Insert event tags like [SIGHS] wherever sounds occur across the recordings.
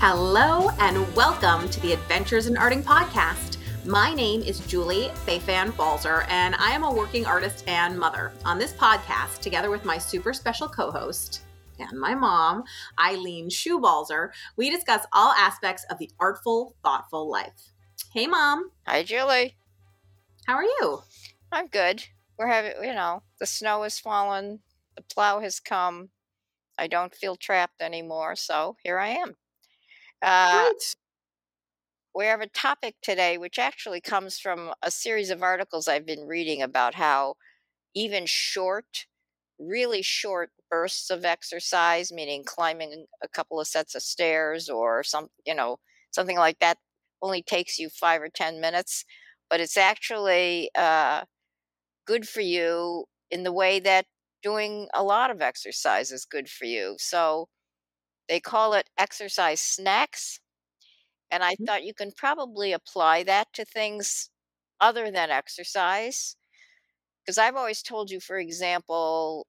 Hello and welcome to the Adventures in Arting podcast. My name is Julie Fei-Fan Balzer, and I am a working artist and mother. On this podcast, together with my super special co host and my mom, Eileen Balzer, we discuss all aspects of the artful, thoughtful life. Hey, Mom. Hi, Julie. How are you? I'm good. We're having, you know, the snow has fallen, the plow has come. I don't feel trapped anymore, so here I am. Uh, we have a topic today which actually comes from a series of articles I've been reading about how even short, really short bursts of exercise, meaning climbing a couple of sets of stairs or some, you know, something like that, only takes you five or 10 minutes, but it's actually uh, good for you in the way that doing a lot of exercise is good for you. So they call it exercise snacks. And I mm-hmm. thought you can probably apply that to things other than exercise. Because I've always told you, for example,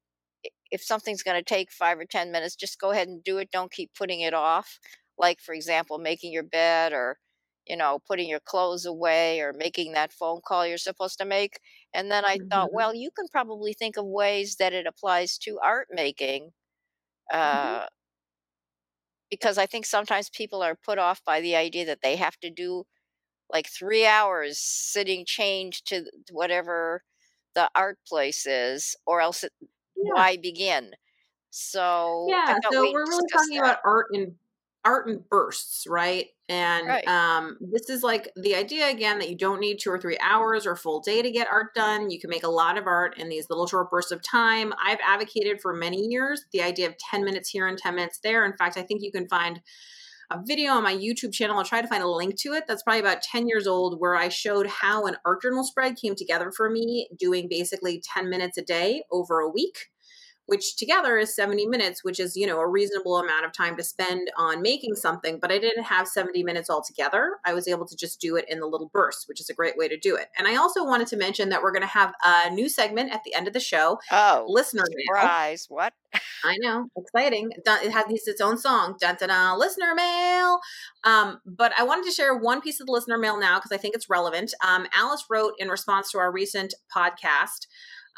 if something's going to take five or 10 minutes, just go ahead and do it. Don't keep putting it off. Like, for example, making your bed or, you know, putting your clothes away or making that phone call you're supposed to make. And then I mm-hmm. thought, well, you can probably think of ways that it applies to art making. Mm-hmm. Uh, mm-hmm because I think sometimes people are put off by the idea that they have to do like three hours sitting chained to whatever the art place is, or else it, yeah. why begin? So yeah, so we're really talking that. about art in art in bursts, right? And right. um, this is like the idea again that you don't need two or three hours or full day to get art done. You can make a lot of art in these little short bursts of time. I've advocated for many years the idea of 10 minutes here and 10 minutes there. In fact, I think you can find a video on my YouTube channel. I'll try to find a link to it. That's probably about 10 years old, where I showed how an art journal spread came together for me, doing basically 10 minutes a day over a week which together is 70 minutes, which is, you know, a reasonable amount of time to spend on making something. But I didn't have 70 minutes altogether. I was able to just do it in the little bursts, which is a great way to do it. And I also wanted to mention that we're going to have a new segment at the end of the show. Oh, listener surprise! Mail. What? I know, exciting. It has its own song, dun, dun, dun, listener mail. Um, but I wanted to share one piece of the listener mail now because I think it's relevant. Um, Alice wrote in response to our recent podcast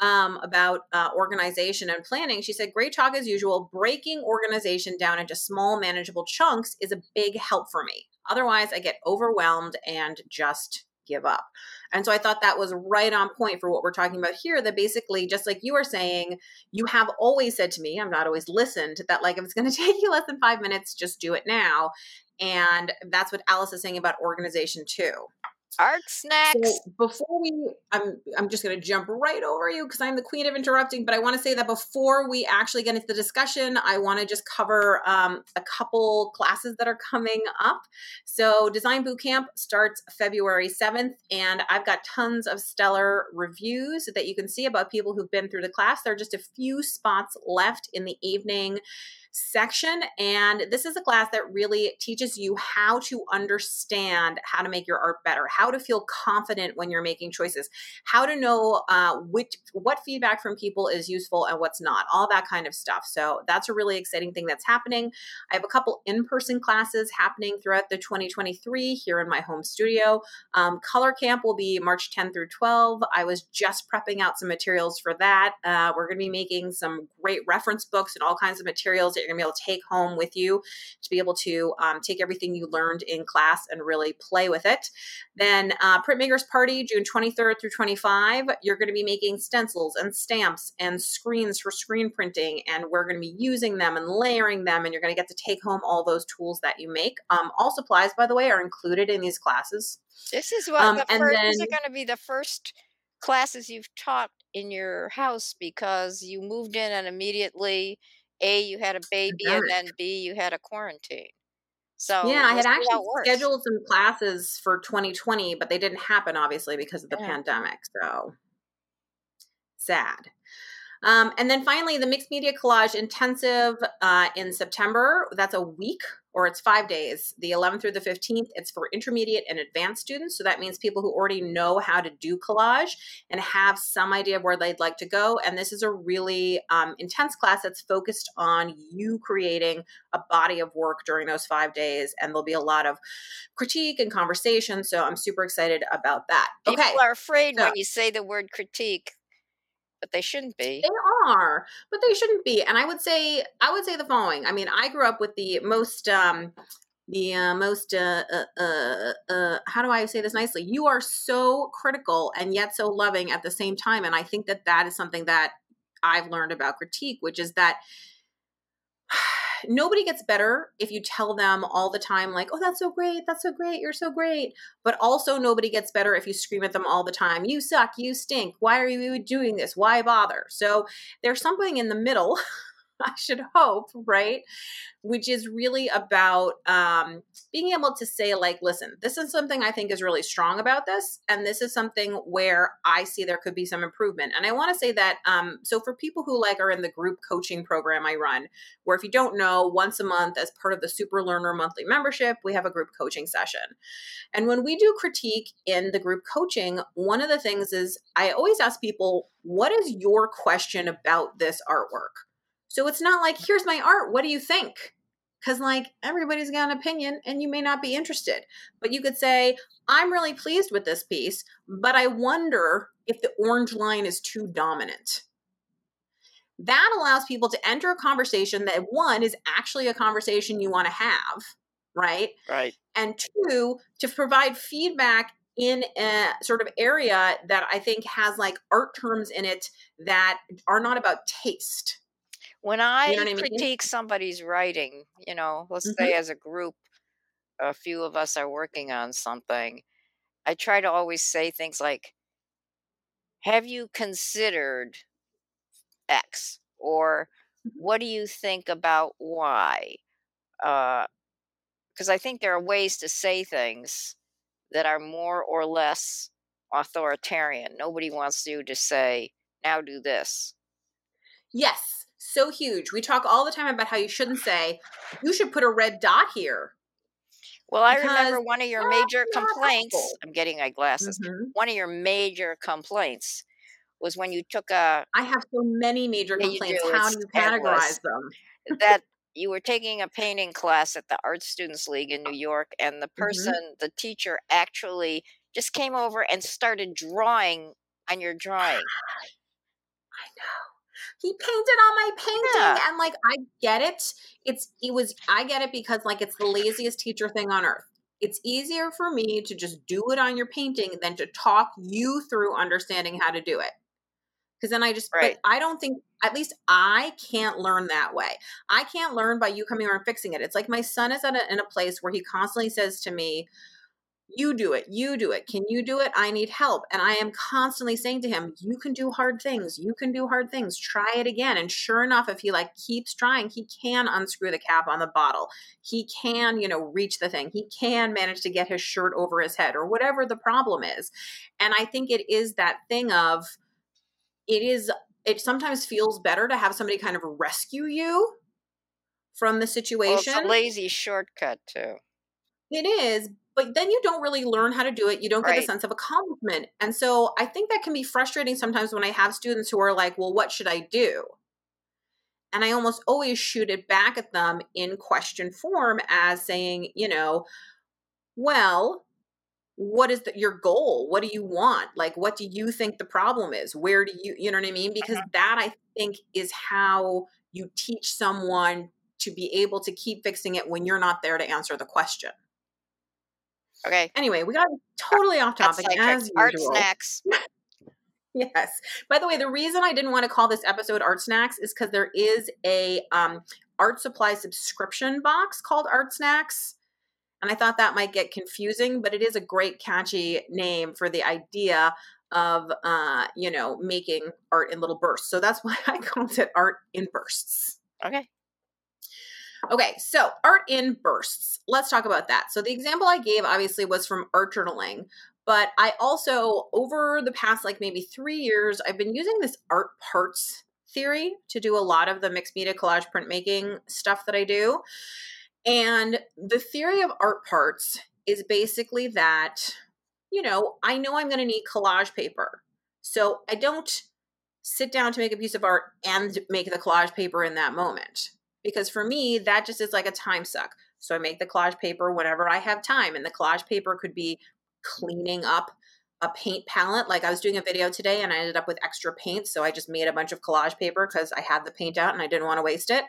um, about uh, organization and planning. She said, Great talk as usual. Breaking organization down into small, manageable chunks is a big help for me. Otherwise, I get overwhelmed and just give up. And so I thought that was right on point for what we're talking about here. That basically, just like you were saying, you have always said to me, I'm not always listened, that like if it's going [LAUGHS] to take you less than five minutes, just do it now. And that's what Alice is saying about organization too. Art snacks. So before we, I'm I'm just going to jump right over you because I'm the queen of interrupting. But I want to say that before we actually get into the discussion, I want to just cover um, a couple classes that are coming up. So Design Bootcamp starts February 7th, and I've got tons of stellar reviews that you can see about people who've been through the class. There are just a few spots left in the evening section. And this is a class that really teaches you how to understand how to make your art better, how to feel confident when you're making choices, how to know uh, which what feedback from people is useful and what's not, all that kind of stuff. So that's a really exciting thing that's happening. I have a couple in-person classes happening throughout the 2023 here in my home studio. Um, Color Camp will be March 10 through 12. I was just prepping out some materials for that. Uh, we're going to be making some great reference books and all kinds of materials that you're going to be able to take home with you to be able to um, take everything you learned in class and really play with it. Then uh, Printmakers Party, June 23rd through 25, you're going to be making stencils and stamps and screens for screen printing, and we're going to be using them and layering them, and you're going to get to take home all those tools that you make. Um, all supplies, by the way, are included in these classes. This is what um, the first, then, these are going to be the first classes you've taught in your house because you moved in and immediately a, you had a baby, and then B, you had a quarantine. So yeah, I had actually scheduled some classes for 2020, but they didn't happen obviously because of the yeah. pandemic. So sad. Um, and then finally, the mixed media collage intensive uh, in September. That's a week or it's five days, the 11th through the 15th. It's for intermediate and advanced students. So that means people who already know how to do collage and have some idea of where they'd like to go. And this is a really um, intense class that's focused on you creating a body of work during those five days. And there'll be a lot of critique and conversation. So I'm super excited about that. People okay. are afraid so, when you say the word critique but they shouldn't be. They are, but they shouldn't be. And I would say, I would say the following. I mean, I grew up with the most, um, the uh, most, uh, uh, uh, uh, how do I say this nicely? You are so critical and yet so loving at the same time. And I think that that is something that I've learned about critique, which is that nobody gets better if you tell them all the time, like, oh, that's so great, that's so great, you're so great. But also, nobody gets better if you scream at them all the time, you suck, you stink, why are you doing this? Why bother? So there's something in the middle [LAUGHS] [LAUGHS] I should hope, right? Which is really about um, being able to say, like, listen, this is something I think is really strong about this. And this is something where I see there could be some improvement. And I want to say that, um, so for people who like are in the group coaching program I run, where if you don't know, once a month as part of the Super Learner monthly membership, we have a group coaching session. And when we do critique in the group coaching, one of the things is I always ask people, what is your question about this artwork? So it's not like, here's my art. What do you think? Because, like, everybody's got an opinion and you may not be interested. But you could say, I'm really pleased with this piece, but I wonder if the orange line is too dominant. That allows people to enter a conversation that, one, is actually a conversation you want to have, right? Right. And two, to provide feedback in a sort of area that I think has like art terms in it that are not about taste when I, you know I mean? critique somebody's writing, you know, let's mm-hmm. say as a group, a few of us are working on something, I try to always say things like, Have you considered X? Or mm-hmm. what do you think about Y? Because uh, I think there are ways to say things that are more or less authoritarian. Nobody wants you to say, Now do this. Yes so huge. We talk all the time about how you shouldn't say, you should put a red dot here. Well, I remember one of your major complaints. I'm getting my glasses. Mm-hmm. One of your major complaints was when you took a. I have so many major yeah, complaints. Do. How it's, do you categorize them? that you were taking a painting class at the Art Students League in New York, and the mm-hmm. person, mm-hmm. the teacher, actually just came over and started drawing on your drawing. [SIGHS] I know he painted on my painting yeah. and like i get it. It's it was i get it because like it's the laziest teacher thing on earth. It's easier for me to just do it on your painting than to talk you through understanding how to do it. Because then i just right. i don't think at least i can't learn that way. I can't learn by you coming around fixing it. It's like my son is at a, in a place where he constantly says to me you do it you do it can you do it? I need help and i am constantly saying to him you can do hard things you can do hard things try it again and sure enough if he like keeps trying he can unscrew the cap on the bottle. He can you know reach the thing he can manage to get his shirt over his head or whatever the problem is and i think it is that thing of it is it sometimes feels better to have somebody kind of rescue you from the situation well, it's a lazy shortcut too. It is but then you don't really learn how to do it. You don't get right. a sense of accomplishment. And so I think that can be frustrating sometimes when I have students who are like, well, what should I do? And I almost always shoot it back at them in question form as saying, you know, well, what is the, your goal? What do you want? Like, what do you think the problem is? Where do you, you know what I mean? Because uh-huh. that I think is how you teach someone to be able to keep fixing it when you're not there to answer the question. Okay. Anyway, we got totally off topic as usual. Art snacks. [LAUGHS] yes. By the way, the reason I didn't want to call this episode Art Snacks is because there is a um, art supply subscription box called Art Snacks. And I thought that might get confusing, but it is a great catchy name for the idea of uh, you know, making art in little bursts. So that's [LAUGHS] why I called it art in bursts. Okay. Okay, so art in bursts. Let's talk about that. So the example I gave obviously was from art journaling, but I also over the past like maybe 3 years I've been using this art parts theory to do a lot of the mixed media collage printmaking stuff that I do. And the theory of art parts is basically that, you know, I know I'm going to need collage paper. So I don't sit down to make a piece of art and make the collage paper in that moment. Because for me, that just is like a time suck. So I make the collage paper whenever I have time. And the collage paper could be cleaning up a paint palette. Like I was doing a video today and I ended up with extra paint. So I just made a bunch of collage paper because I had the paint out and I didn't want to waste it.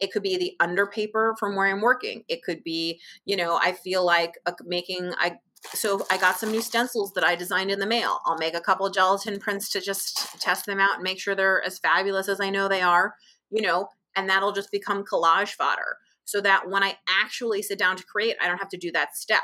It could be the under paper from where I'm working. It could be, you know, I feel like uh, making, I so I got some new stencils that I designed in the mail. I'll make a couple gelatin prints to just test them out and make sure they're as fabulous as I know they are, you know, and that'll just become collage fodder so that when I actually sit down to create, I don't have to do that step.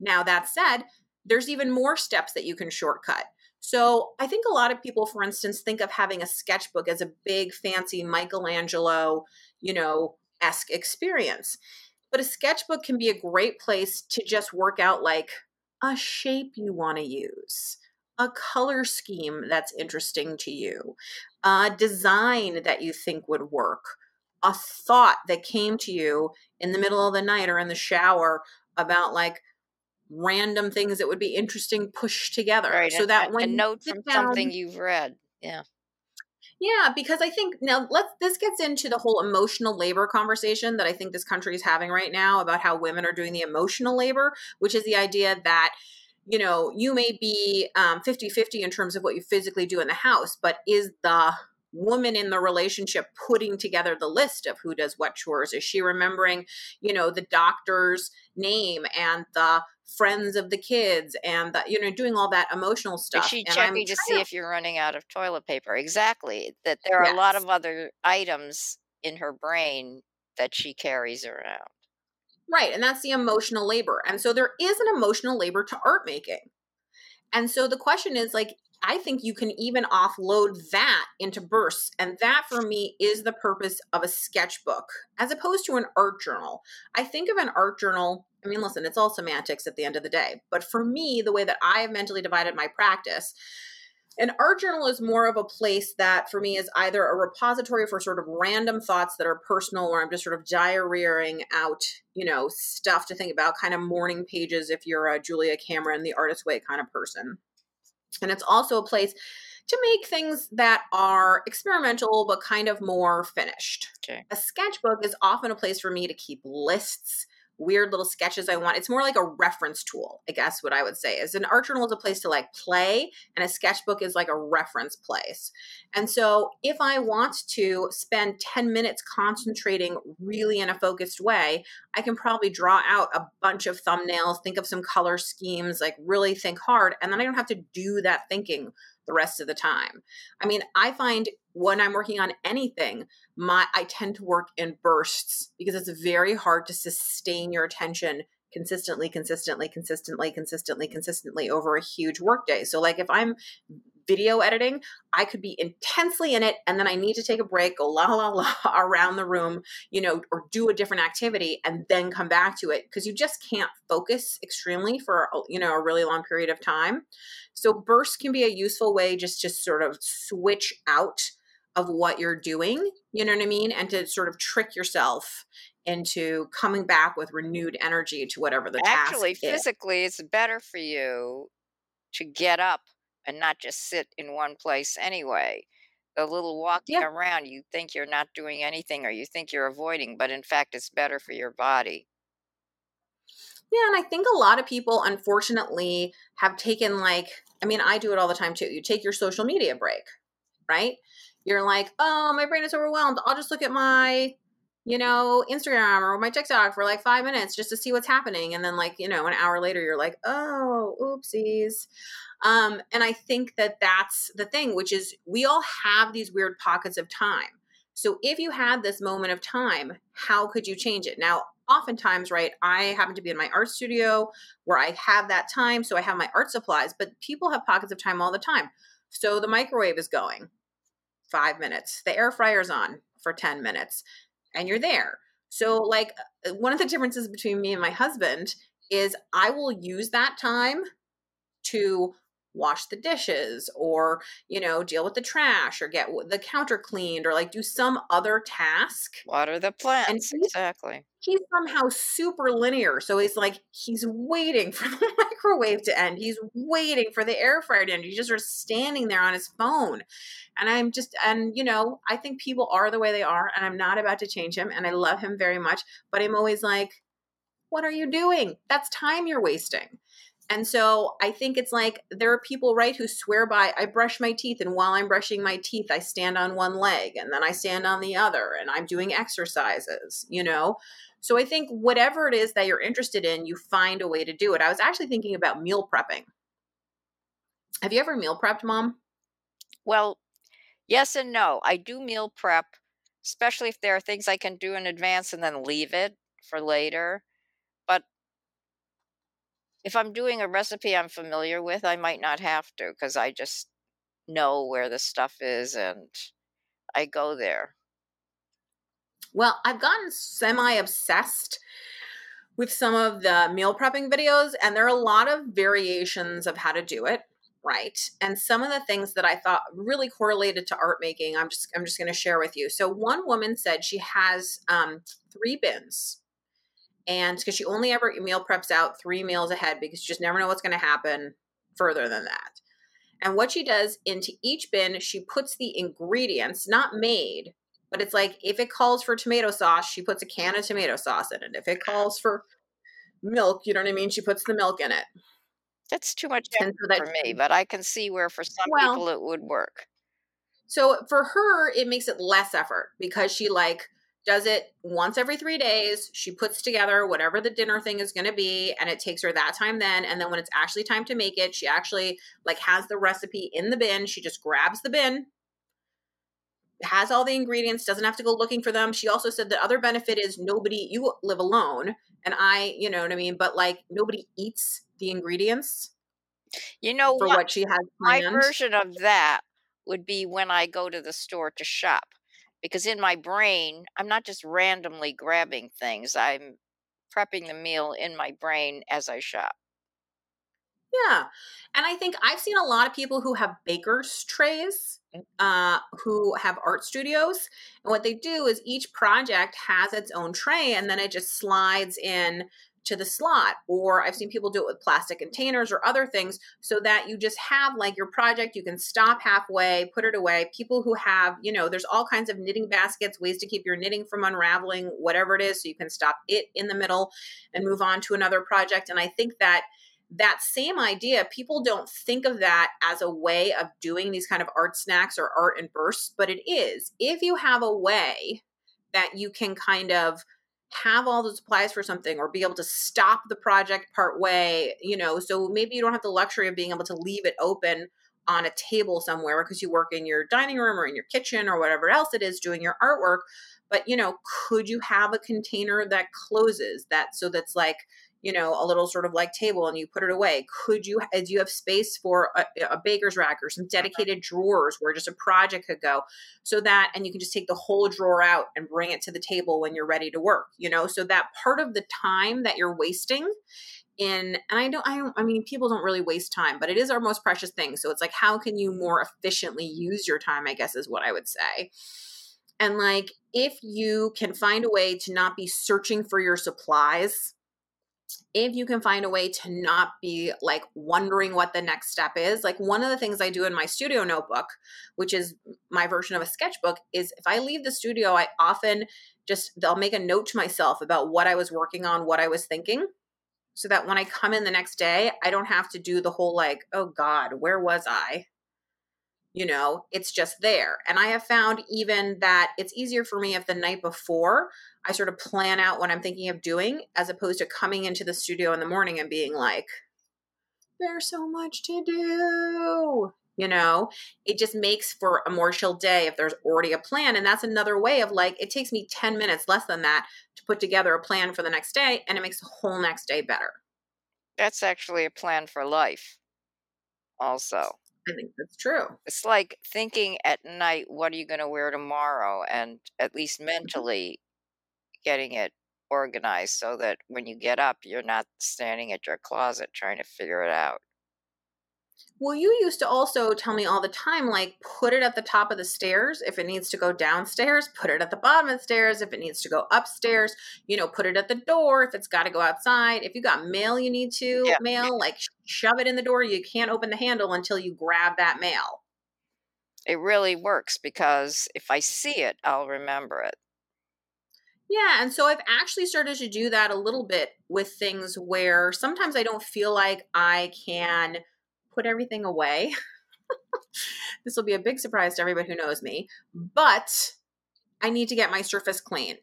Now, that said, there's even more steps that you can shortcut. So I think a lot of people, for instance, think of having a sketchbook as a big, fancy Michelangelo, you know, esque experience. But a sketchbook can be a great place to just work out like a shape you want to use, a color scheme that's interesting to you, a design that you think would work, a thought that came to you in the middle of the night or in the shower about like random things that would be interesting pushed together right. so that when a note from down, something you've read yeah yeah, because I think now let's this gets into the whole emotional labor conversation that I think this country is having right now about how women are doing the emotional labor, which is the idea that you know, you may be um 50-50 in terms of what you physically do in the house, but is the woman in the relationship putting together the list of who does what chores? Is she remembering, you know, the doctor's name and the friends of the kids and the, you know doing all that emotional stuff. Is she checking to see to... if you're running out of toilet paper? Exactly. That there are yes. a lot of other items in her brain that she carries around. Right, and that's the emotional labor. And so there is an emotional labor to art making. And so the question is like I think you can even offload that into bursts. And that for me is the purpose of a sketchbook as opposed to an art journal. I think of an art journal, I mean, listen, it's all semantics at the end of the day. But for me, the way that I have mentally divided my practice, an art journal is more of a place that for me is either a repository for sort of random thoughts that are personal where I'm just sort of diarrheaing out, you know, stuff to think about, kind of morning pages if you're a Julia Cameron, the artist way kind of person. And it's also a place to make things that are experimental but kind of more finished. Okay. A sketchbook is often a place for me to keep lists, weird little sketches I want. It's more like a reference tool, I guess what I would say. Is an art journal is a place to like play and a sketchbook is like a reference place. And so if I want to spend 10 minutes concentrating really in a focused way, I can probably draw out a bunch of thumbnails, think of some color schemes, like really think hard and then I don't have to do that thinking the rest of the time. I mean, I find when I'm working on anything, my I tend to work in bursts because it's very hard to sustain your attention consistently, consistently, consistently, consistently, consistently over a huge workday. So like if I'm video editing, I could be intensely in it and then I need to take a break, go la la la [LAUGHS] around the room, you know, or do a different activity and then come back to it because you just can't focus extremely for, you know, a really long period of time. So bursts can be a useful way just to sort of switch out of what you're doing, you know what I mean? And to sort of trick yourself into coming back with renewed energy to whatever the Actually, task Actually, physically, it's better for you to get up and not just sit in one place anyway. The little walking yeah. around, you think you're not doing anything or you think you're avoiding, but in fact, it's better for your body. Yeah, and I think a lot of people, unfortunately, have taken like, I mean, I do it all the time too. You take your social media break, right? You're like, oh, my brain is overwhelmed. I'll just look at my, you know, Instagram or my TikTok for like five minutes just to see what's happening. And then, like, you know, an hour later, you're like, oh, oopsies. Um, and I think that that's the thing, which is we all have these weird pockets of time. So if you had this moment of time, how could you change it? Now, oftentimes, right, I happen to be in my art studio where I have that time. So I have my art supplies, but people have pockets of time all the time. So the microwave is going five minutes, the air fryer's on for 10 minutes, and you're there. So, like, uh, one of the differences between me and my husband is I will use that time to wash the dishes or you know deal with the trash or get the counter cleaned or like do some other task. Water the plants and he's, exactly. he's somehow super linear so he's like he's waiting [LAUGHS] for the microwave to end he's waiting for the air fryer to end he's just sort of standing there on his phone. And i'm just and you know i think people are the way they are and i'm not about to change him and i love him very much but i'm always like what are you doing? That's time you're wasting and so I think it's like there are people, right, who swear by I brush my teeth, and while I'm brushing my teeth, I stand on one leg and then I stand on the other, and I'm doing exercises, you know? So I think whatever it is that you're interested in, you find a way to do it. I was actually thinking about meal prepping. Have you ever meal prepped, mom? Well, yes and no. I do meal prep, especially if there are things I can do in advance and then leave it for later if I'm doing a recipe I'm familiar with, I might not have to because I just know where the stuff is and I go there. Well, I've gotten semi obsessed with some of the meal prepping videos, and there are a lot of variations of how to do it right? And some of the things that i thought really correlated to art making i'm just i'm just going to share with you. So one woman said she has um, three bins and because she only ever meal preps out three meals ahead because you just never know what's going to happen further than that. And what she does into each bin, she puts the ingredients, not made, but it's like if it calls for tomato sauce, she puts a can of tomato sauce in it. If it calls for milk, you know what I mean? She puts the milk in it. That's too much so that, for me, but I can see where for some well, people it would work. So for her, it makes it less effort because she like does it once every three days. She puts together whatever the dinner thing is going to be, and it takes her that time then. And then when it's actually time to make it, she actually like has the recipe in the bin. She just grabs the bin, has all the ingredients, doesn't have to go looking for them. She also said the other benefit is nobody, you live alone, and I, you know what I mean, but like nobody eats the ingredients. You know for what, what she has planned. My version of that would be when I go to the store to shop because in my brain, I'm not just randomly grabbing things, I'm prepping the meal in my brain as I shop. Yeah. And I think I've seen a lot of people who have baker's trays, mm. uh, who have art studios. And what they do is each project has its own tray and then it just slides in to the slot or i've seen people do it with plastic containers or other things so that you just have like your project you can stop halfway put it away. People who have you know there's all kinds of knitting baskets ways to keep your knitting from unraveling whatever it is so you can stop it in the middle and move on to another project. And i think that that same idea people don't think of that as a way of doing these kind of art snacks or art in bursts but it is. If you have a way that you can kind of have all the supplies for something or be able to stop the project part way, you know, so maybe you don't have the luxury of being able to leave it open on a table somewhere because you work in your dining room or in your kitchen or whatever else it is doing your artwork. But, you know, could you have a container that closes that so that's like, you know, a little sort of like table and you put it away? Could you, do you have space for a, a, baker's rack or some uh-huh. dedicated drawers where just a project could go so that, and you can just take the whole drawer out and bring it to the table when you're ready to work, you know, so that part of the time that you're wasting in, and I don't, I don't, I mean, people don't really waste time, but it is our most precious thing. So it's like, how can you more efficiently use your time, I guess is what I would say. And like, if you can find a way to not be searching for your supplies, if you can find a way to not be like wondering what the next step is like one of the things i do in my studio notebook which is my version of a sketchbook is if i leave the studio i often just i'll make a note to myself about what i was working on what i was thinking so that when i come in the next day i don't have to do the whole like oh god where was i you know it's just there. And i have found even that it's easier for me if the night before i sort of plan out what i'm thinking of doing as opposed to coming into the studio in the morning and being like there's so much to do you know? It just makes for a more chill day if there's already a plan and that's another way of like it takes me 10 minutes less than that to put together a plan for the next day and it makes the whole next day better. That's actually a plan for life also I think that's true. It's like thinking at night, what are you going to wear tomorrow? And at least mm-hmm. mentally getting it organized so that when you get up, you're not standing at your closet trying to figure it out. Well, you used to also tell me all the time, like, put it at the top of the stairs if it needs to go downstairs, put it at the bottom of the stairs if it needs to go upstairs, you know, put it at the door if it's got to go outside. If you got mail you need to yeah. mail, like, shove it in the door. You can't open the handle until you grab that mail. It really works because if I see it, I'll remember it. Yeah, and so I've actually started to do that a little bit with things where sometimes I don't feel like I can put everything away. [LAUGHS] this will be a big surprise to everybody who knows me, but I need to get my surface clean.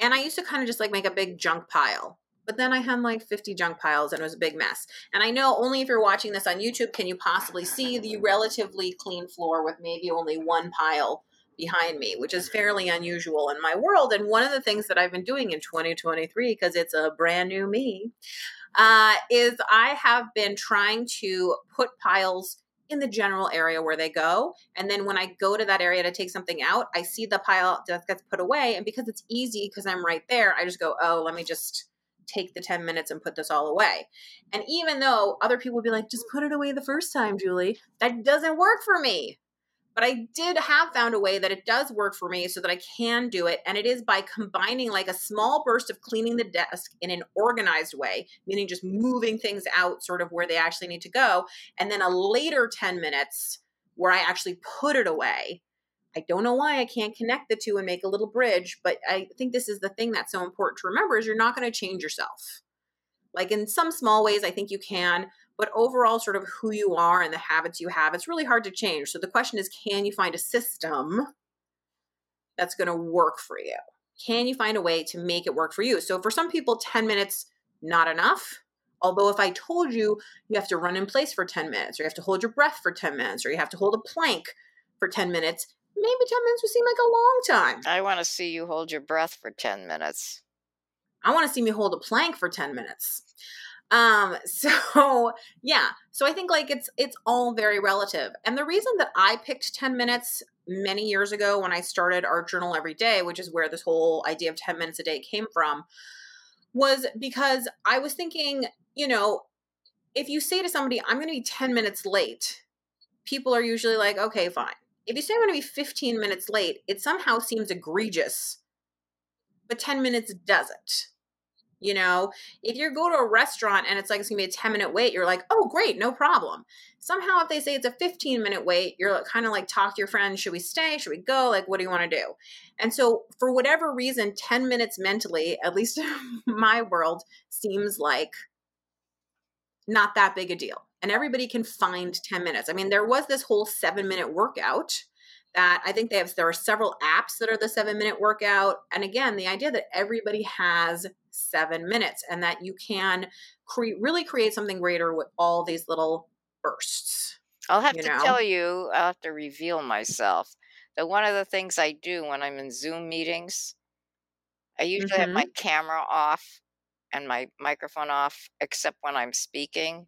And I used to kind of just like make a big junk pile. But then I had like 50 junk piles and it was a big mess. And I know only if you're watching this on YouTube can you possibly see the relatively clean floor with maybe only one pile behind me, which is fairly unusual in my world. And one of the things that I've been doing in 2023, because it's a brand new me, uh, is I have been trying to put piles in the general area where they go. And then when I go to that area to take something out, I see the pile that gets put away. And because it's easy, because I'm right there, I just go, oh, let me just take the 10 minutes and put this all away. And even though other people would be like, just put it away the first time, Julie, that doesn't work for me. But I did have found a way that it does work for me so that I can do it. And it is by combining like a small burst of cleaning the desk in an organized way, meaning just moving things out sort of where they actually need to go. And then a later 10 minutes where I actually put it away. I don't know why I can't connect the two and make a little bridge, but I think this is the thing that's so important to remember is you're not going to change yourself. Like in some small ways, I think you can, but overall, sort of who you are and the habits you have, it's really hard to change. So the question is can you find a system that's going to work for you? Can you find a way to make it work for you? So for some people, 10 minutes, not enough. Although, if I told you you have to run in place for 10 minutes, or you have to hold your breath for 10 minutes, or you have to hold a plank for 10 minutes, maybe 10 minutes would seem like a long time. I want to see you hold your breath for 10 minutes. I want to see me hold a plank for 10 minutes. Um, [LAUGHS] so yeah, so I think like it's it's all very relative. And the reason that I picked 10 minutes many years ago when I started Art Journal every day, which is where this whole idea of 10 minutes a day came from, was because I was thinking, you know, if you say to somebody, I'm going to be 10 minutes late, people are usually like, okay, fine. If you say I'm going to be 15 minutes late, it somehow seems egregious, but 10 minutes doesn't. You know, if you go to a restaurant and it's like it's gonna be a 10 minute wait, you're like, oh, great, no problem. Somehow, if they say it's a 15 minute wait, you're kind of like, talk to your friend, should we stay? Should we go? Like, what do you want to do? And so, for whatever reason, 10 minutes mentally, at least in [LAUGHS] my world, seems like not that big a deal. And everybody can find 10 minutes. I mean, there was this whole seven minute workout that I think they have there are several apps that are the 7 minute workout and again the idea that everybody has 7 minutes and that you can create really create something greater with all these little bursts. I'll have to know? tell you, I'll have to reveal myself that one of the things I do when I'm in Zoom meetings, I usually mm-hmm. have my mm-hmm. camera off and my microphone off, except when I'm speaking.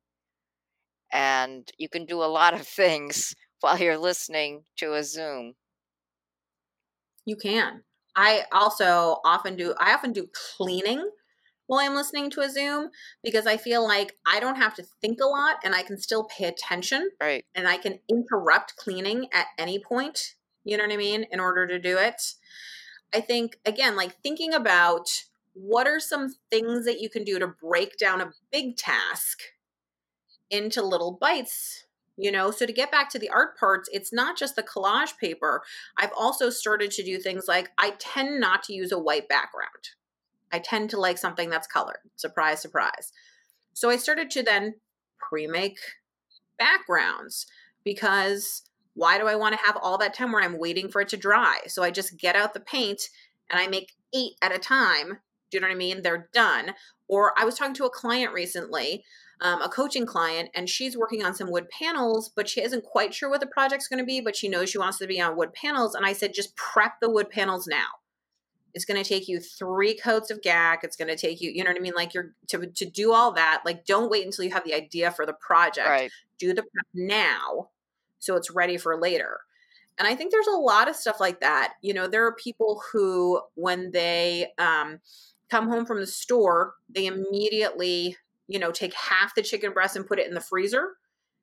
And you can do a lot of [LAUGHS] things while you're listening to a Zoom. You can. I also often do I often do cleaning while I'm listening to a Zoom because I feel like I don't have to think a lot and I can still pay attention. Right. And I can interrupt cleaning at any point, you know what I mean, in order to do it. I think again like thinking about what are some things that you can do to break down a big task into little bites you know? So to get back to the art parts it's not just the collage paper. I've also started to do things like i tend not to use a white background. I tend to like something that's colored. Surprise surprise. So i started to then pre-make backgrounds because why do i want to have all that time where i'm waiting for it to dry? So i just get out the paint and i make eight at a time. Do you know what i mean? They're done. Or i was talking to a client recently um, a coaching client and she's working on some wood panels, but she isn't quite sure what the project's going to be, but she knows she wants to be on wood panels. And I said, just prep the wood panels now. It's going to take you three coats of GAC. It's going to take you, you know what I mean? Like you're to, to do all that. Like don't wait until you have the idea for the project. Right. Do the prep now so it's ready for later. And I think there's a lot of stuff like that. You know, there are people who, when they um, come home from the store, they immediately you know, take half the chicken breast and put it in the freezer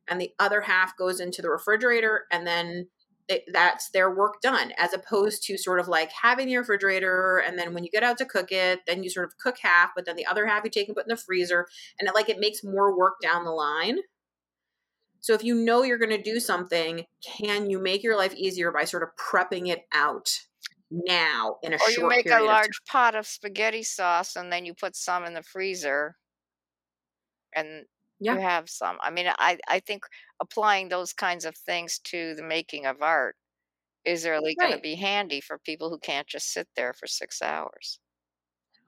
and the other half goes into the refrigerator and then they, that's their work done as opposed to sort of like having the refrigerator and then when you get out to cook it then you sort of cook half but then the other half you take and put in the freezer and it, like it makes more work down the line. So if you know you're going to do something can you make your life easier by sort of prepping it out now in a short or you make a large pot of spaghetti sauce and then you put some in the freezer and Yeah. you have some i mean i i think applying those kinds of things to the making of art is really going to be handy for people who can't just sit there for six hours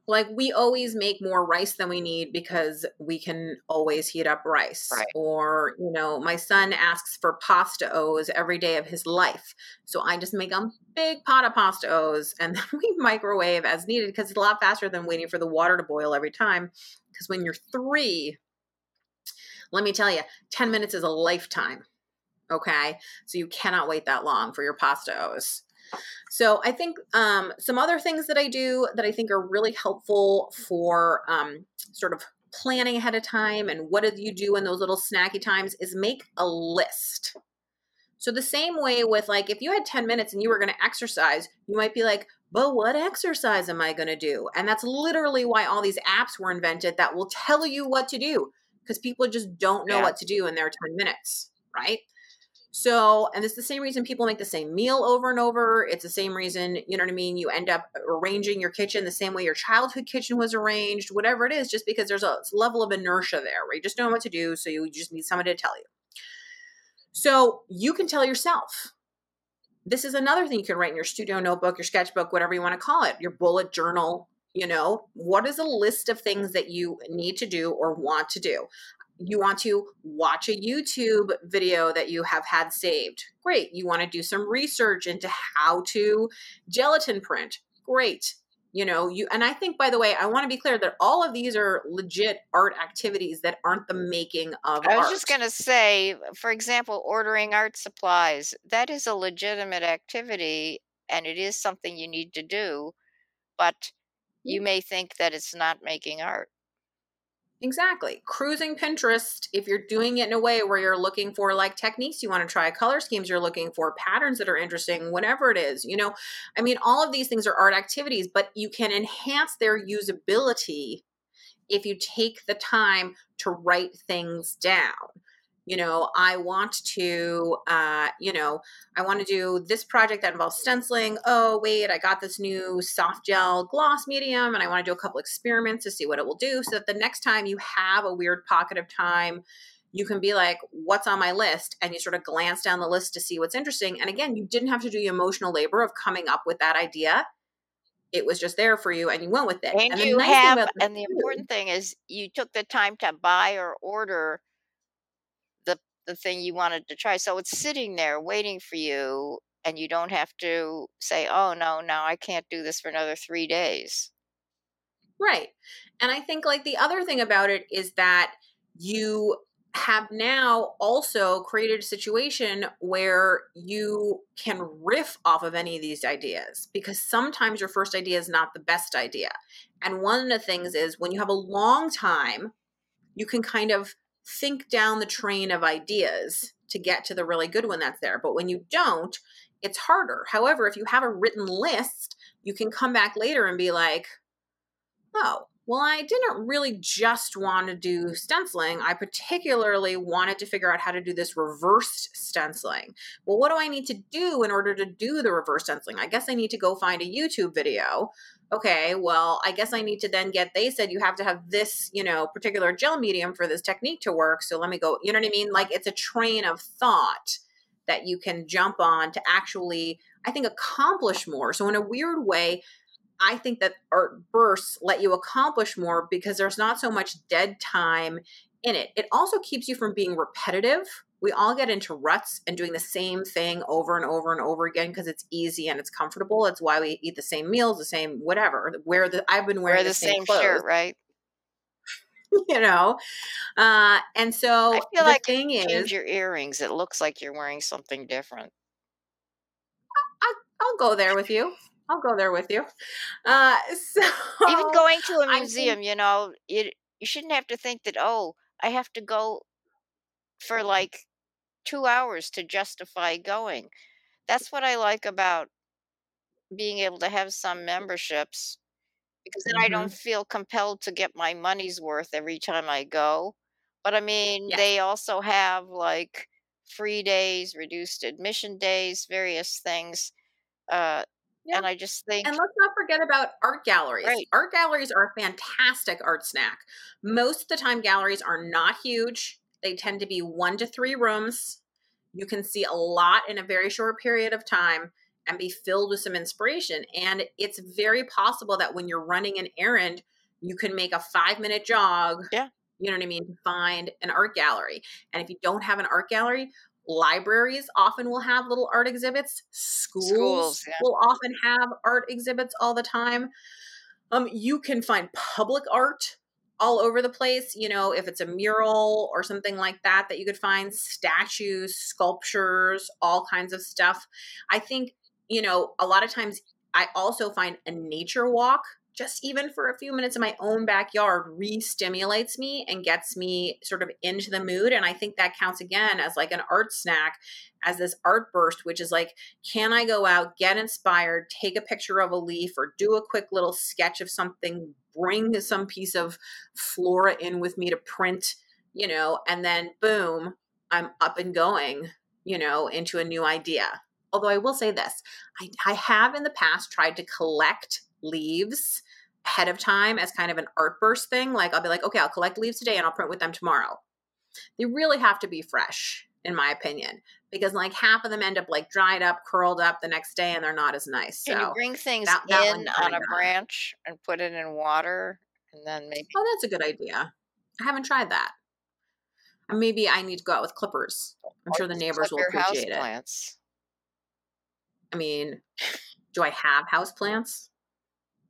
like we always make more rice than we need because we can always heat up rice Right. or you know my son asks for pasta o's every day of his life so i just make a big pot of pasta o's and [LAUGHS] then we microwave as needed because it's a lot faster than waiting for the water to boil every time because when you're three let me tell you 10 minutes is a lifetime okay so you cannot wait that long for your pasta o's so I think um, some other things that I do that I think are really helpful for um, sort of planning ahead of time and what do you do in those little snacky times is make a list. So the same way with like if you had 10 minutes and you were going to exercise, you might be like, but what exercise am I going to do? And that's literally why all these apps were invented that will tell you what to do because people just don't know Yeah. what to do in their 10 minutes, right? So, and it's the same reason people make the same meal over and over. It's the same reason, you know what I mean? You end up arranging your kitchen the same way your childhood kitchen was arranged, whatever it is, just because there's a level of inertia there where you just don't know what to do. So you just need somebody to tell you. So you can tell yourself. This is another thing you can write in your studio notebook, your sketchbook, whatever you want to call it, your bullet journal. You know, what is a list of things that you need to do or want to do? you want to watch a YouTube video that you have had saved. Great. You want to do some research into how to gelatin print. Great. You know, you and I think by the way, I want to be clear that all of these are legit art activities that aren't the making of I was art. just going to say, for example, ordering art supplies, that is a legitimate activity and it is something you need to do, but you may think that it's not making art. Exactly. Cruising Pinterest, if you're doing it in a way where you're looking for like techniques you want to try, color schemes you're looking for, patterns that are interesting, whatever it is, you know, I mean, all of these things are art activities, but you can enhance their usability if you take the time to write things down. You know, I want to, uh, you know, I want to do this project that involves stenciling. Oh, wait, I got this new soft gel gloss medium and I want to do a couple experiments to see what it will do so that the next time you have a weird pocket of time, you can be like, what's on my list? And you sort of glance down the list to see what's interesting. And again, you didn't have to do the emotional labor of coming up with that idea. It was just there for you and you went with it. And the you nice have, and the important thing is you took the time to buy or order the thing you wanted to try. So it's sitting there waiting for you and you don't have to say, "Oh no, now I can't do this for another 3 days." Right. And I think like the other thing about it is that you have now also created a situation where you can riff off of any of these ideas because sometimes your first idea is not the best idea. And one of the things is when you have a long time, you can kind of think down the train of ideas to get to the really good one that's there. But when you don't, it's harder. However, if you have a written list, you can come back later and be like, oh, well, I didn't really just want to do stenciling. I particularly wanted to figure out how to do this reversed stenciling. Well, what do I need to do in order to do the reverse stenciling? I guess I need to go find a YouTube video. Okay, well, I guess I need to then get, they said you have to have this, you know, particular gel medium for this technique to work. So let me go, you know what I mean? Like it's a train of thought that you can jump on to actually, I think, accomplish more. So in a weird way, I think that art bursts let you accomplish more because there's not so much dead time in it. It also keeps you from being repetitive. We all get into ruts and doing the same thing over and over and over again because it's easy and it's comfortable. It's why we eat the same meals, the same whatever. Wear the I've been wearing Wear the, the same, same clothes, shirt, right? [LAUGHS] you know. Uh, and so I feel the like thing Change is, your earrings. It looks like you're wearing something different. I'll go there with you. I'll go there with you. Uh, [LAUGHS] so Even going to a I think- museum, you know, you you shouldn't have to think that, "Oh, I have to go for like two hours to justify going. That's what I like about being able to have some memberships because then I don't Mhm. feel compelled to get my money's worth every time I go. But I mean, Yes. they also have like free days, reduced admission days, various things. Uh, Yeah. and I just think, And let's not forget about art galleries. Right. Art galleries are a fantastic art snack. Most of the time, galleries are not huge. They tend to be one to three rooms. You can see a lot in a very short period of time and be filled with some inspiration. And it's very possible that when you're running an errand, you can make a five minute jog. Yeah. You know what I mean? To find an art gallery. And if you don't have an art gallery, libraries often will have little art exhibits. Schools, Schools, yeah. will often have art exhibits all the time. Um, you can find public art all over the place. You know, if it's a mural or something like that, that you could find statues, sculptures, all kinds of stuff. I think, you know, a lot of times I also find a nature walk, just even for a few minutes in my own backyard, re stimulates me and gets me sort of into the mood. And I think that counts again as like an art snack, as this art burst, which is like, can I go out, get inspired, take a picture of a leaf, or do a quick little sketch of something, bring some piece of flora in with me to print, you know, and then boom, I'm up and going, you know, into a new idea. Although I will say this, I, I have in the past tried to collect leaves ahead of time as kind of an art burst thing. Like I'll be like, okay, I'll collect leaves today and I'll print with them tomorrow. They really have to be fresh, in my opinion, because like half of them end up like dried up, curled up the next day, and they're not as nice. can you So, bring things that- that in on a gone. branch and put it in water and then maybe oh, that's a good idea. I haven't tried that. Maybe I need to go out with clippers. I'm or sure the neighbors will house appreciate it. plants. I mean, do I have houseplants?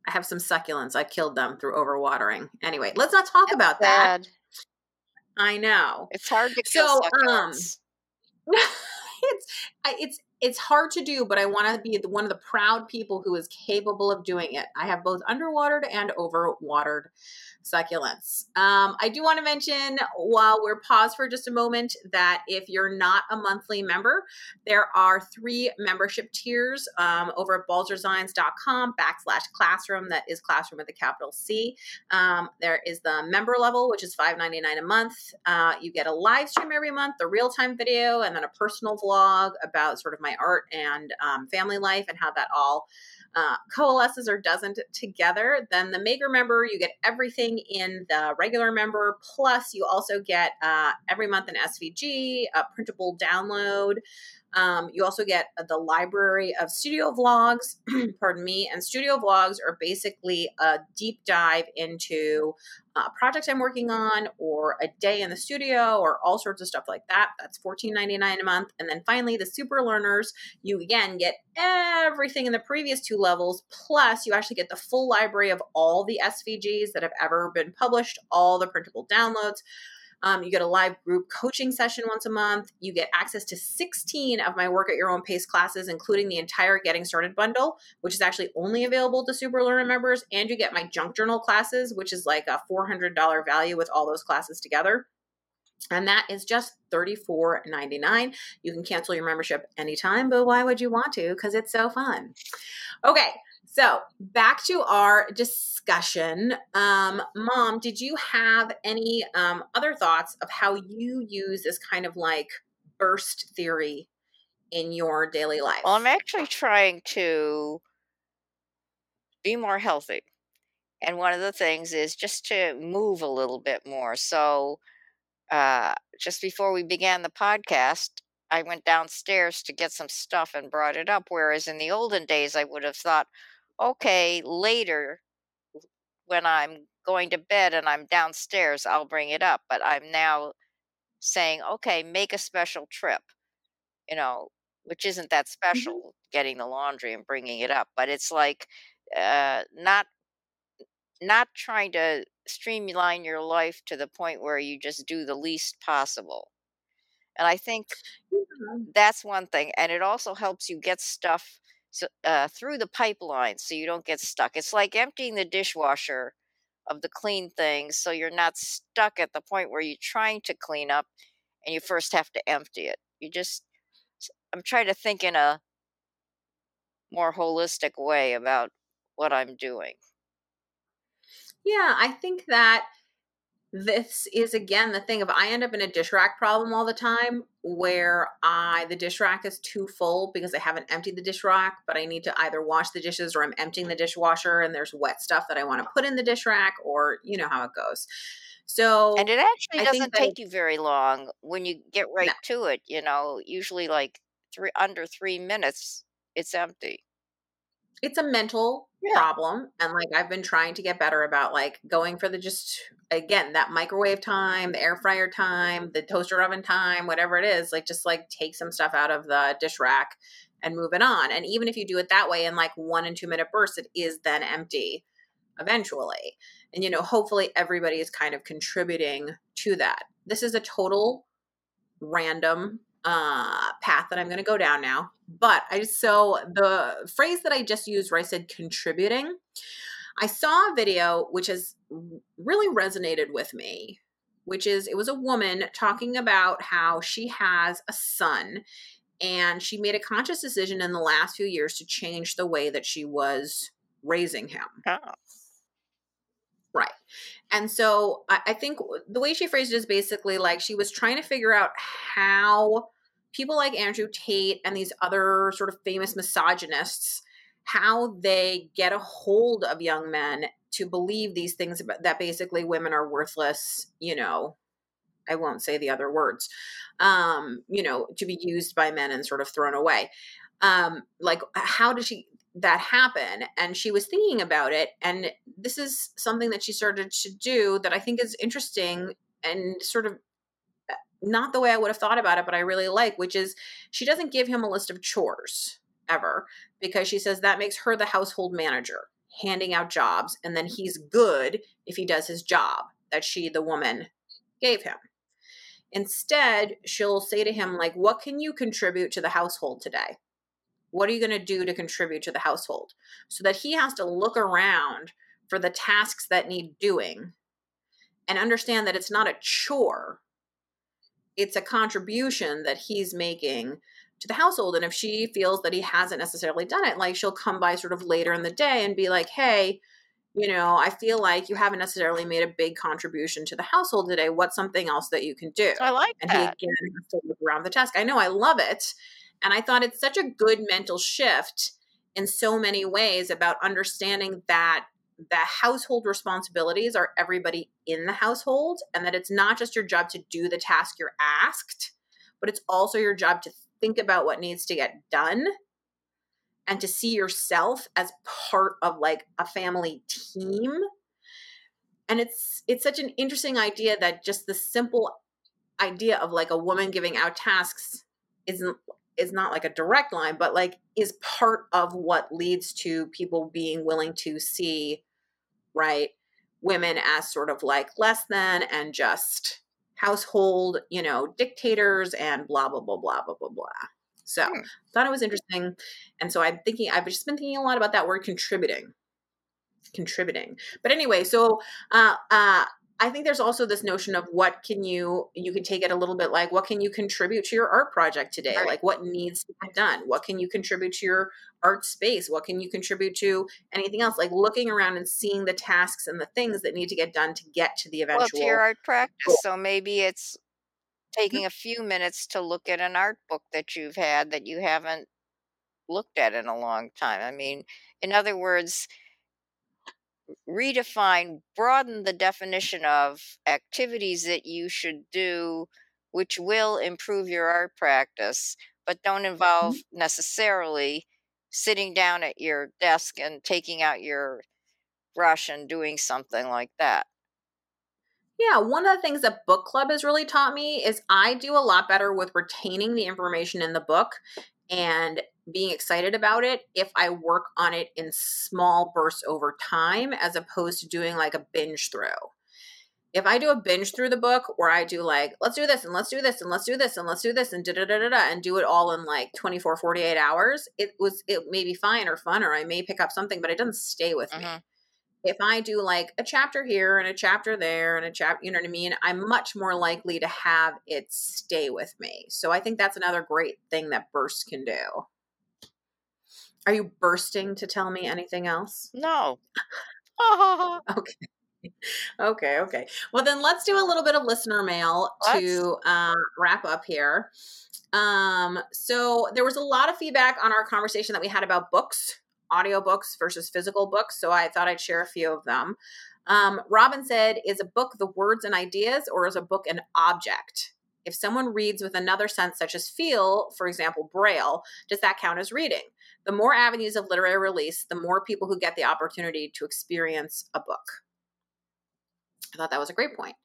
I have some succulents. I killed them through overwatering. Anyway, let's not talk about that. I know. It's hard to So, um, [LAUGHS] it's it's it's hard to do, but I want to be the, one of the proud people who is capable of doing it. I have both underwatered and overwatered succulents. Um, I do want to mention while we're paused for just a moment that if you're not a monthly member, there are three membership tiers um, over at balzerdesigns.com backslash classroom. That is classroom with a capital C. Um, there is the member level, which is $5.99 a month. Uh, you get a live stream every month, a real time video, and then a personal vlog about sort of my art and um, family life and how that all uh, coalesces or doesn't together. Then the Maker member, you get everything in the regular member, plus you also get uh, every month an SVG, a printable download. Um, you also get the library of studio vlogs, [CLEARS THROAT] pardon me, and studio vlogs are basically a deep dive into a project I'm working on or a day in the studio or all sorts of stuff like that. That's $14.99 a month. And then finally, the super learners, you again get everything in the previous two levels, plus you actually get the full library of all the SVGs that have ever been published, all the printable downloads. Um, you get a live group coaching session once a month. You get access to 16 of my work at your own pace classes, including the entire Getting Started bundle, which is actually only available to Super Learner members. And you get my junk journal classes, which is like a $400 value with all those classes together. And that is just $34.99. You can cancel your membership anytime, but why would you want to? Because it's so fun. Okay, so back to our discussion. Um, Mom, did you have any um, other thoughts of how you use this kind of like burst theory in your daily life? Well, I'm actually trying to be more healthy. And one of the things is just to move a little bit more. So, uh, just before we began the podcast, I went downstairs to get some stuff and brought it up. Whereas in the olden days, I would have thought, okay, later when I'm going to bed and I'm downstairs, I'll bring it up. But I'm now saying, okay, make a special trip, you know, which isn't that special, getting the laundry and bringing it up. But it's like uh, not not trying to streamline your life to the point where you just do the least possible. And I think that's one thing. And it also helps you get stuff so, uh, through the pipeline so you don't get stuck. It's like emptying the dishwasher of the clean things so you're not stuck at the point where you're trying to clean up and you first have to empty it. You just, I'm trying to think in a more holistic way about what I'm doing. Yeah, I think that this is again the thing of I end up in a dish rack problem all the time where I the dish rack is too full because I haven't emptied the dish rack, but I need to either wash the dishes or I'm emptying the dishwasher and there's wet stuff that I want to put in the dish rack or you know how it goes. So And it actually doesn't take you very long when you get right no. to it, you know, usually like 3 under 3 minutes it's empty it's a mental yeah. problem and like i've been trying to get better about like going for the just again that microwave time the air fryer time the toaster oven time whatever it is like just like take some stuff out of the dish rack and move it on and even if you do it that way in like one and two minute bursts it is then empty eventually and you know hopefully everybody is kind of contributing to that this is a total random uh, path that I'm going to go down now. But I so the phrase that I just used where I said contributing, I saw a video which has really resonated with me, which is it was a woman talking about how she has a son and she made a conscious decision in the last few years to change the way that she was raising him. Oh. Right. And so I, I think the way she phrased it is basically like she was trying to figure out how people like Andrew Tate and these other sort of famous misogynists how they get a hold of young men to believe these things about, that basically women are worthless, you know, I won't say the other words, um, you know, to be used by men and sort of thrown away. Um, like, how does she that happen? And she was thinking about it, and this is something that she started to do that I think is interesting and sort of uh, not the way I would have thought about it, but I really like, which is she doesn't give him a list of chores ever because she says that makes her the household manager, handing out jobs, and then he's good if he does his job that she, the woman, gave him. Instead, she'll say to him, like, what can you contribute to the household today? What are you going to do to contribute to the household? So that he has to look around for the tasks that need doing and understand that it's not a chore it's a contribution that he's making to the household. And if she feels that he hasn't necessarily done it, like she'll come by sort of later in the day and be like, hey, you know, I feel like you haven't necessarily made a big contribution to the household today. What's something else that you can do? I like and that. he again has to look around the task. I know, I love it. And I thought it's such a good mental shift in so many ways about understanding that the household responsibilities are everybody in the household and that it's not just your job to do the task you're asked, but it's also your job to think about what needs to get done and to see yourself as part of like a family team. And it's it's such an interesting idea that just the simple idea of like a woman giving out tasks isn't is not like a direct line, but like is part of what leads to people being willing to see right? Women as sort of like less than and just household, you know, dictators and blah, blah, blah, blah, blah, blah, blah. So hmm. thought it was interesting. And so I'm thinking, I've just been thinking a lot about that word contributing. Contributing. But anyway, so uh, uh, I think there's also this notion of what can you you can take it a little bit like what can you contribute to your art project today? Right. Like what needs to be done? What can you contribute to your art space? What can you contribute to anything else? Like looking around and seeing the tasks and the things that need to get done to get to the eventual well, to your art practice. Goal. So maybe it's taking mm-hmm. a few minutes to look at an art book that you've had that you haven't looked at in a long time. I mean, in other words, redefine, broaden the definition of activities that you should do which will improve your art practice, but don't involve mm-hmm. necessarily sitting down at your desk and taking out your brush and doing something like that. Yeah, one of the things that book club has really taught me is I do a lot better with retaining the information in the book and being excited about it if I work on it in small bursts over time as opposed to doing like a binge through. If I do a binge through the book where I do like, let's do this and let's do this and let's do this and let's do this and da da da da da and do it all in like 24, 48 hours, it was, it may be fine or fun or I may pick up something, but it doesn't stay with mm-hmm. me. if I do like a chapter here and a chapter there and a chapter, you know what I mean? I'm much more likely to have it stay with me. So I think that's another great thing that bursts can do. Are you bursting to tell me anything else? No. [LAUGHS] okay. Okay, okay. Well, then let's do a little bit of listener mail to uh, wrap up here. Um, so there was a lot of feedback on our conversation that we had about books audiobooks versus physical books. So I thought I'd share a few of them. Um, Robin said, Is a book the words and ideas, or is a book an object? If someone reads with another sense, such as feel, for example, braille, does that count as reading? The more avenues of literary release, the more people who get the opportunity to experience a book. I thought that was a great point.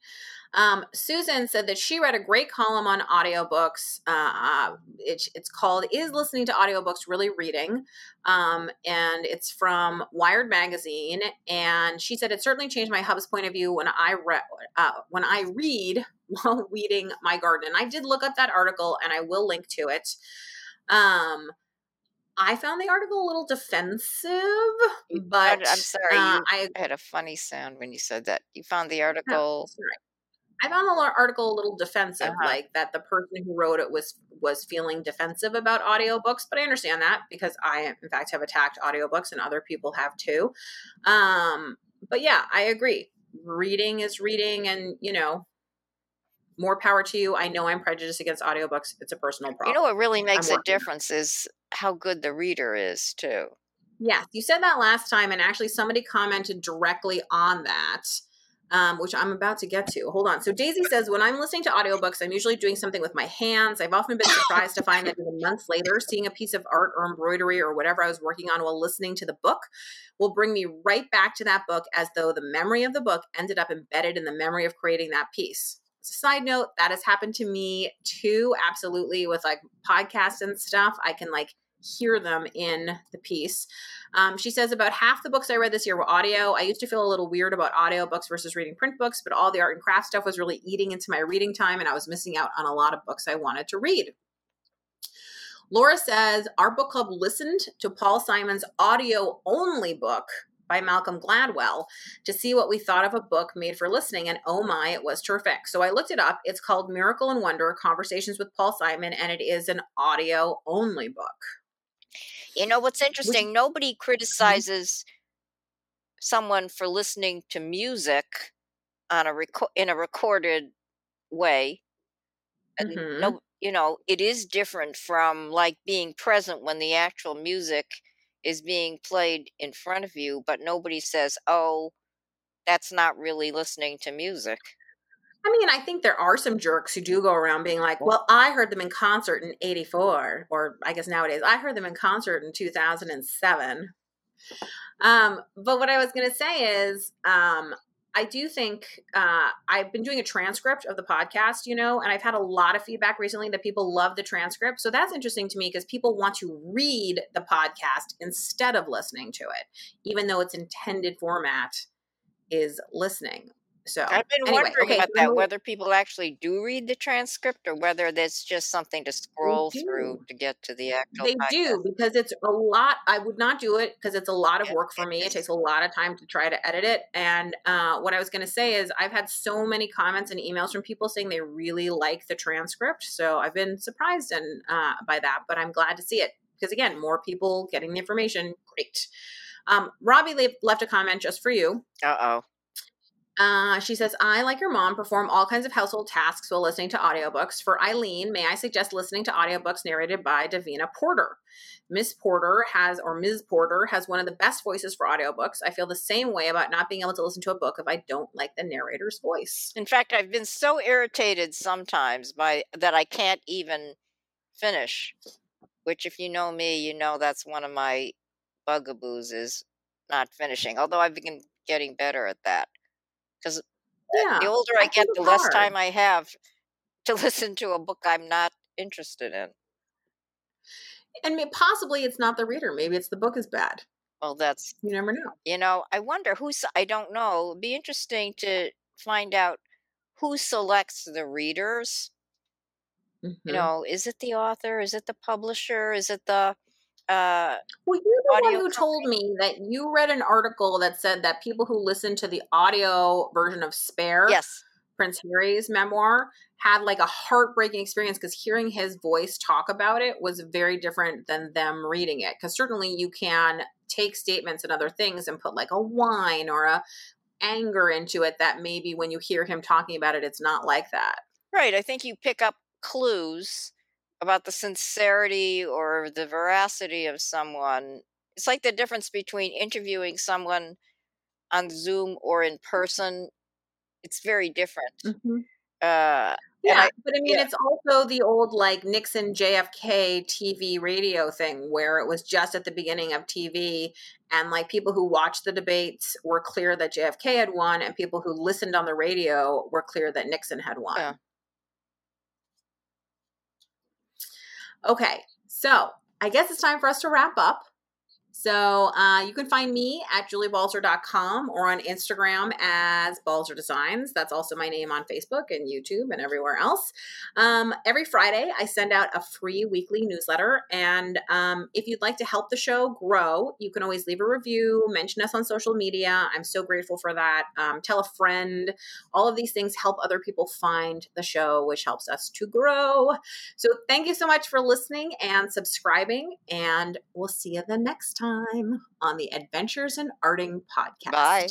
Um, Susan said that she read a great column on audiobooks. Uh, it, it's called Is Listening to Audiobooks Really Reading? Um, and it's from Wired Magazine. And she said it certainly changed my hub's point of view when I read uh, when I read [LAUGHS] while weeding my garden. And I did look up that article and I will link to it. Um, I found the article a little defensive, but I'm sorry, uh, I had a funny sound when you said that. You found the article. I found the article a little defensive, uh-huh. like that the person who wrote it was was feeling defensive about audiobooks, but I understand that because I in fact have attacked audiobooks and other people have too. Um, but yeah, I agree. Reading is reading and, you know, more power to you. I know I'm prejudiced against audiobooks. It's a personal problem. You know what really makes a difference is how good the reader is too. Yes, you said that last time, and actually somebody commented directly on that um, which I'm about to get to. Hold on. So Daisy says, when I'm listening to audiobooks, I'm usually doing something with my hands. I've often been surprised to find that even months later, seeing a piece of art or embroidery or whatever I was working on while listening to the book will bring me right back to that book as though the memory of the book ended up embedded in the memory of creating that piece. Side note, that has happened to me too, absolutely, with like podcasts and stuff. I can like hear them in the piece. Um, she says about half the books I read this year were audio. I used to feel a little weird about audio books versus reading print books, but all the art and craft stuff was really eating into my reading time, and I was missing out on a lot of books I wanted to read. Laura says our book club listened to Paul Simon's audio only book by Malcolm Gladwell to see what we thought of a book made for listening. And oh my, it was terrific. So I looked it up. It's called Miracle and Wonder Conversations with Paul Simon, and it is an audio only book. You know what's interesting? Nobody mm-hmm. criticizes someone for listening to music on a in a recorded way. Mm-hmm. No, you know, it is different from like being present when the actual music is being played in front of you, but nobody says, "Oh, that's not really listening to music." I mean, I think there are some jerks who do go around being like, well, I heard them in concert in 84, or I guess nowadays, I heard them in concert in 2007. Um, but what I was going to say is, um, I do think uh, I've been doing a transcript of the podcast, you know, and I've had a lot of feedback recently that people love the transcript. So that's interesting to me because people want to read the podcast instead of listening to it, even though its intended format is listening. So I've been anyway, wondering okay, about that, whether people actually do read the transcript or whether that's just something to scroll through to get to the actual. They podcast. do because it's a lot. I would not do it because it's a lot of work for me. It takes a lot of time to try to edit it. And uh, what I was going to say is, I've had so many comments and emails from people saying they really like the transcript. So I've been surprised and uh, by that, but I'm glad to see it because again, more people getting the information. Great. Um, Robbie left a comment just for you. Uh oh. Uh, she says, I, like your mom, perform all kinds of household tasks while listening to audiobooks. For Eileen, may I suggest listening to audiobooks narrated by Davina Porter? Miss Porter has, or Ms. Porter has one of the best voices for audiobooks. I feel the same way about not being able to listen to a book if I don't like the narrator's voice. In fact, I've been so irritated sometimes by that I can't even finish. Which, if you know me, you know that's one of my bugaboos is not finishing. Although I've been getting better at that because yeah, the older I get, the less hard. time I have to [LAUGHS] listen to a book I'm not interested in. And possibly it's not the reader. Maybe it's the book is bad. Well, that's you never know. You know, I wonder who's. I don't know. It'd be interesting to find out who selects the readers. Mm-hmm. You know, is it the author? Is it the publisher? Is it the Uh, well, you're the one who company. told me that you read an article that said that people who listen to the audio version of Spare, yes, Prince Harry's memoir, had like a heartbreaking experience because hearing his voice talk about it was very different than them reading it. Because certainly you can take statements and other things and put like a whine or a anger into it that maybe when you hear him talking about it, it's not like that. Right. I think you pick up clues about the sincerity or the veracity of someone. It's like the difference between interviewing someone on Zoom or in person. It's very different. Mm-hmm. Uh, yeah, I, but I mean, yeah. it's also the old like Nixon JFK TV radio thing where it was just at the beginning of TV, and like people who watched the debates were clear that JFK had won, and people who listened on the radio were clear that Nixon had won. Yeah. Okay, so I guess it's time for us to wrap up. So uh, you can find me at juliebalzer.com or on Instagram as Balzer Designs. That's also my name on Facebook and YouTube and everywhere else. Um, every Friday, I send out a free weekly newsletter. And um, if you'd like to help the show grow, you can always leave a review, mention us on social media. I'm so grateful for that. Um, tell a friend. All of these things help other people find the show, which helps us to grow. So thank you so much for listening and subscribing. And we'll see you the next time time on the Adventures in Arting podcast. Bye.